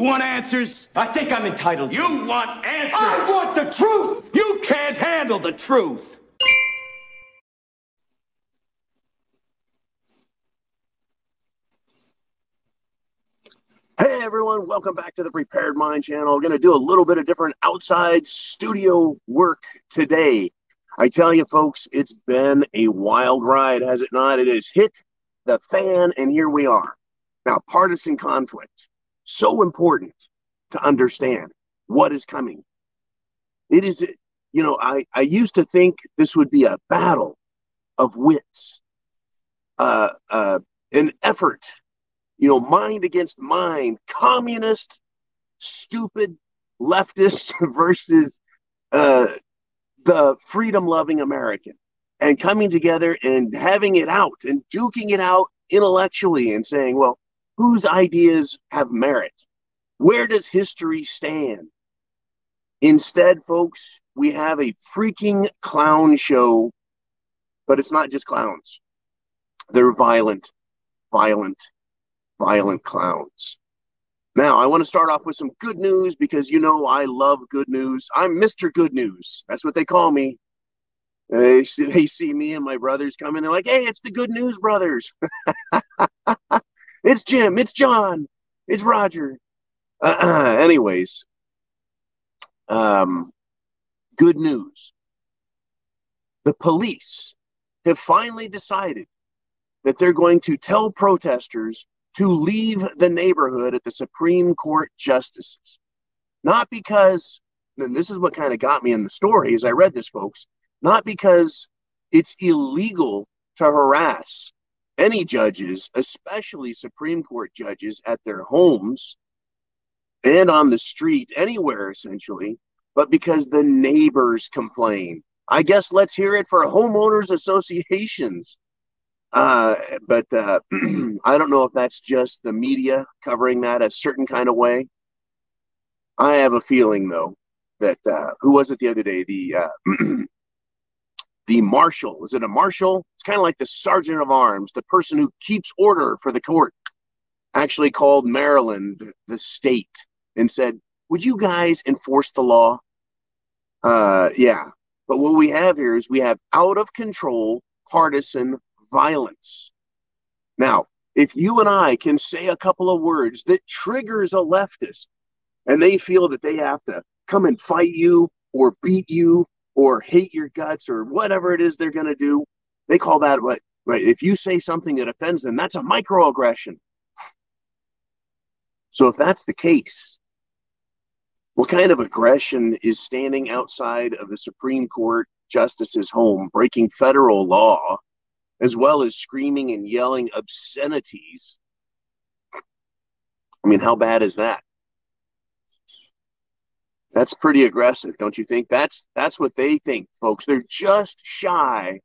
want answers? I think I'm entitled. to. You want answers? I want the truth. You can't handle the truth. Hey everyone, welcome back to the Prepared Mind channel. We're going to do a little bit of different outside studio work today. I tell you folks, it's been a wild ride, has it not? It has hit the fan and here we are. Now, partisan conflict, so important to understand what is coming. It is, you know, I, I used to think this would be a battle of wits, uh, uh, an effort you know, mind against mind, communist, stupid leftist versus uh, the freedom loving American, and coming together and having it out and duking it out intellectually and saying, well, whose ideas have merit? Where does history stand? Instead, folks, we have a freaking clown show, but it's not just clowns. They're violent, violent, violent clowns. Now, I want to start off with some good news because you know I love good news. I'm Mr. Good News. That's what they call me. They see, they see me and my brothers coming. They're like, hey, it's the Good News Brothers. it's Jim. It's John. It's Roger. Uh-uh. Anyways, um, good news. The police have finally decided that they're going to tell protesters to leave the neighborhood at the Supreme Court justices. Not because, and this is what kind of got me in the story as I read this, folks, not because it's illegal to harass any judges, especially Supreme Court judges, at their homes and on the street, anywhere essentially, but because the neighbors complain. I guess let's hear it for homeowners associations. Uh, but uh, I don't know if that's just the media covering that a certain kind of way. I have a feeling though that uh, who was it the other day? The uh, the marshal was it a marshal? It's kind of like the sergeant of arms, the person who keeps order for the court. Actually called Maryland the state and said, "Would you guys enforce the law?" Uh, yeah. But what we have here is we have out of control partisan violence. Now, if you and I can say a couple of words that triggers a leftist and they feel that they have to come and fight you or beat you or hate your guts or whatever it is they're going to do, they call that what? Right. If you say something that offends them, that's a microaggression. So if that's the case, what kind of aggression is standing outside of the Supreme Court justice's home, breaking federal law, as well as screaming and yelling obscenities. I mean, how bad is that? That's pretty aggressive, don't you think? That's that's what they think, folks. They're just shy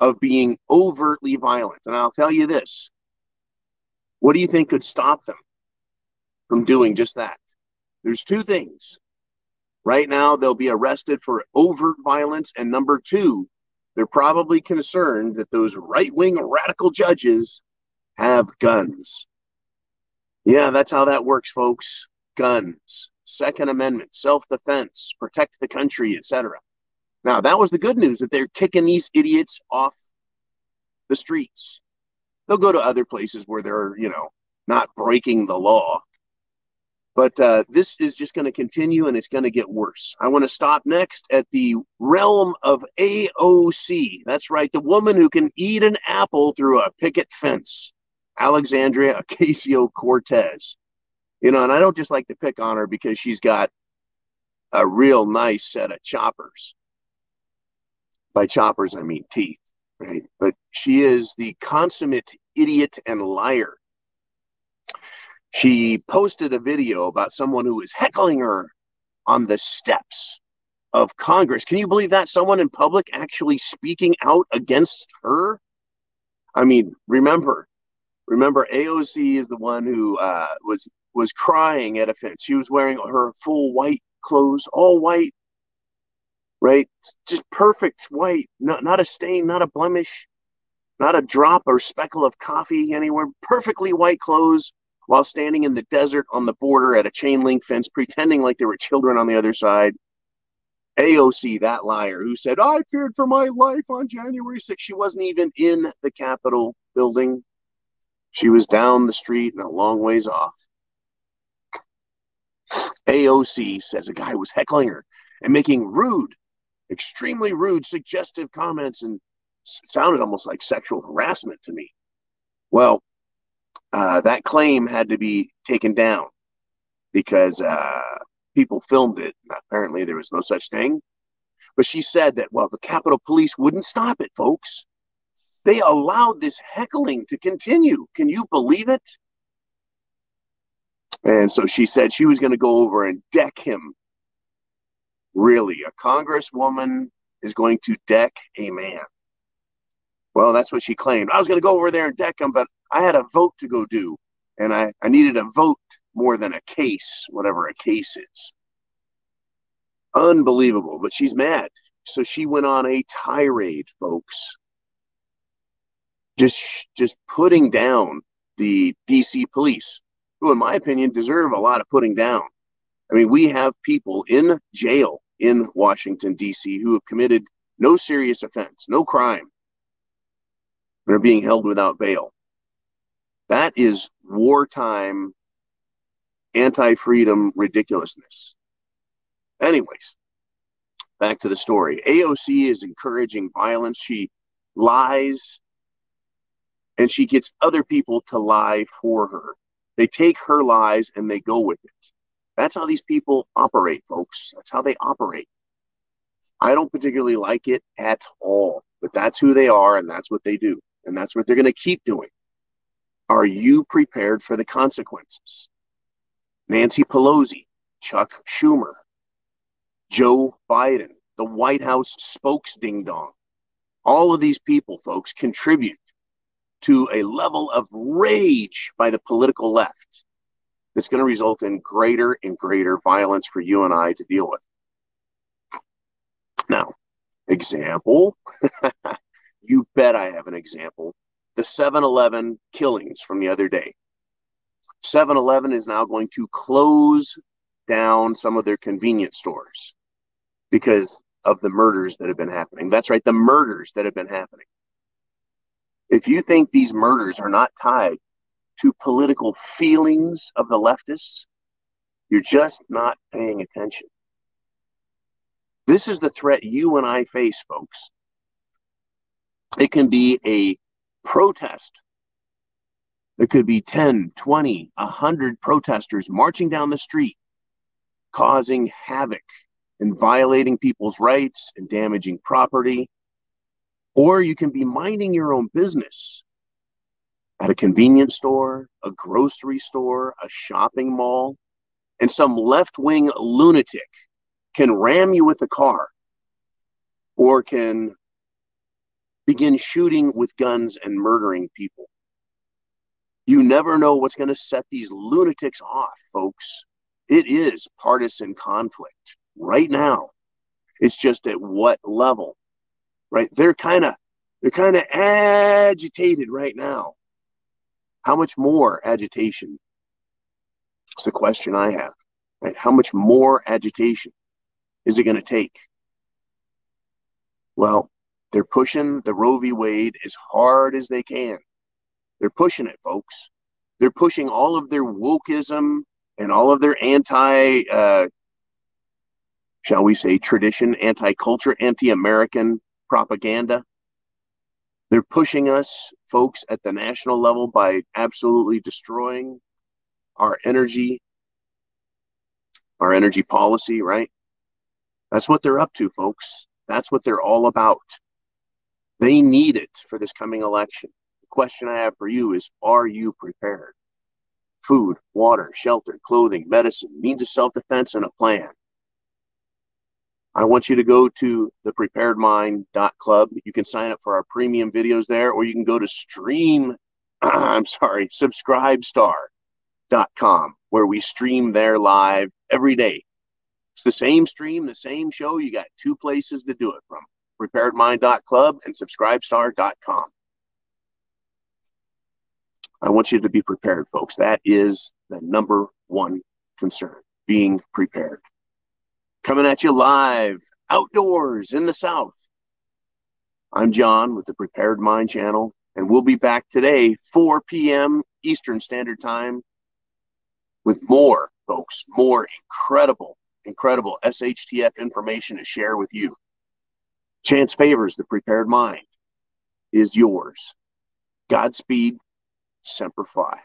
of being overtly violent. And I'll tell you this. What do you think could stop them from doing just that? There's two things. Right now, they'll be arrested for overt violence. And number two, they're probably concerned that those right wing radical judges have guns. Yeah, that's how that works, folks. Guns, Second Amendment, self defense, protect the country, etc. Now, that was the good news that they're kicking these idiots off the streets. They'll go to other places where they're, you know, not breaking the law. But uh, this is just going to continue and it's going to get worse. I want to stop next at the realm of AOC. That's right, the woman who can eat an apple through a picket fence, Alexandria Ocasio Cortez. You know, and I don't just like to pick on her because she's got a real nice set of choppers. By choppers, I mean teeth, right? But she is the consummate idiot and liar she posted a video about someone who was heckling her on the steps of Congress. Can you believe that? Someone in public actually speaking out against her? I mean, remember, remember, AOC is the one who uh, was was crying at a fence. She was wearing her full white clothes, all white, right? Just perfect white, not not a stain, not a blemish, not a drop or speckle of coffee anywhere. Perfectly white clothes, while standing in the desert on the border at a chain link fence, pretending like there were children on the other side. AOC, that liar who said, I feared for my life on January 6th. She wasn't even in the Capitol building. She was down the street and a long ways off. AOC says a guy was heckling her and making rude, extremely rude, suggestive comments and sounded almost like sexual harassment to me. Well, uh, that claim had to be taken down because uh, people filmed it. Apparently, there was no such thing. But she said that, well, the Capitol Police wouldn't stop it, folks. They allowed this heckling to continue. Can you believe it? And so she said she was going to go over and deck him. Really, a congresswoman is going to deck a man. Well, that's what she claimed. I was going to go over there and deck him, but I had a vote to go do, and I, I needed a vote more than a case, whatever a case is. Unbelievable, but she's mad. So she went on a tirade, folks. Just just putting down the DC police, who in my opinion deserve a lot of putting down. I mean, we have people in jail in Washington DC who have committed no serious offense, no crime, and are being held without bail. That is wartime anti freedom ridiculousness. Anyways, back to the story. AOC is encouraging violence. She lies and she gets other people to lie for her. They take her lies and they go with it. That's how these people operate, folks. That's how they operate. I don't particularly like it at all, but that's who they are and that's what they do. And that's what they're going to keep doing. Are you prepared for the consequences? Nancy Pelosi, Chuck Schumer, Joe Biden, the White House spokes ding dong. All of these people, folks, contribute to a level of rage by the political left that's going to result in greater and greater violence for you and I to deal with. Now, example, you bet I have an example the 7 Eleven killings from the other day. 7 Eleven is now going to close down some of their convenience stores because of the murders that have been happening. That's right, the murders that have been happening. If you think these murders are not tied to political feelings of the leftists, you're just not paying attention. This is the threat you and I face, folks. It can be a protest. There could be 10, 20, 100 protesters marching down the street, causing havoc and violating people's rights and damaging property. Or you can be minding your own business at a convenience store, a grocery store, a shopping mall, and some left wing lunatic can ram you with a car or can begin shooting with guns and murdering people. You never know what's going to set these lunatics off, folks. It is partisan conflict right now. It's just at what level, right? They're kind of they're kind of agitated right now. How much more agitation? It's the question I have. Right? How much more agitation is it going to take? Well, they're pushing the Roe v. Wade as hard as they can. They're pushing it, folks. They're pushing all of their wokeism and all of their anti, uh, shall we say, tradition, anti culture, anti American propaganda. They're pushing us, folks, at the national level by absolutely destroying our energy, our energy policy, right? That's what they're up to, folks. That's what they're all about. They need it for this coming election. The question I have for you is Are you prepared? Food, water, shelter, clothing, medicine, means of self defense, and a plan. I want you to go to the preparedmind.club. You can sign up for our premium videos there, or you can go to stream, I'm sorry, subscribestar.com, where we stream there live every day. It's the same stream, the same show. You got two places to do it from preparedmind.club and subscribestar.com. I want you to be prepared, folks. That is the number one concern being prepared. Coming at you live outdoors in the South. I'm John with the Prepared Mind channel, and we'll be back today, 4 p.m. Eastern Standard Time, with more, folks, more incredible, incredible SHTF information to share with you. Chance favors the prepared mind is yours. Godspeed, Semper Fi.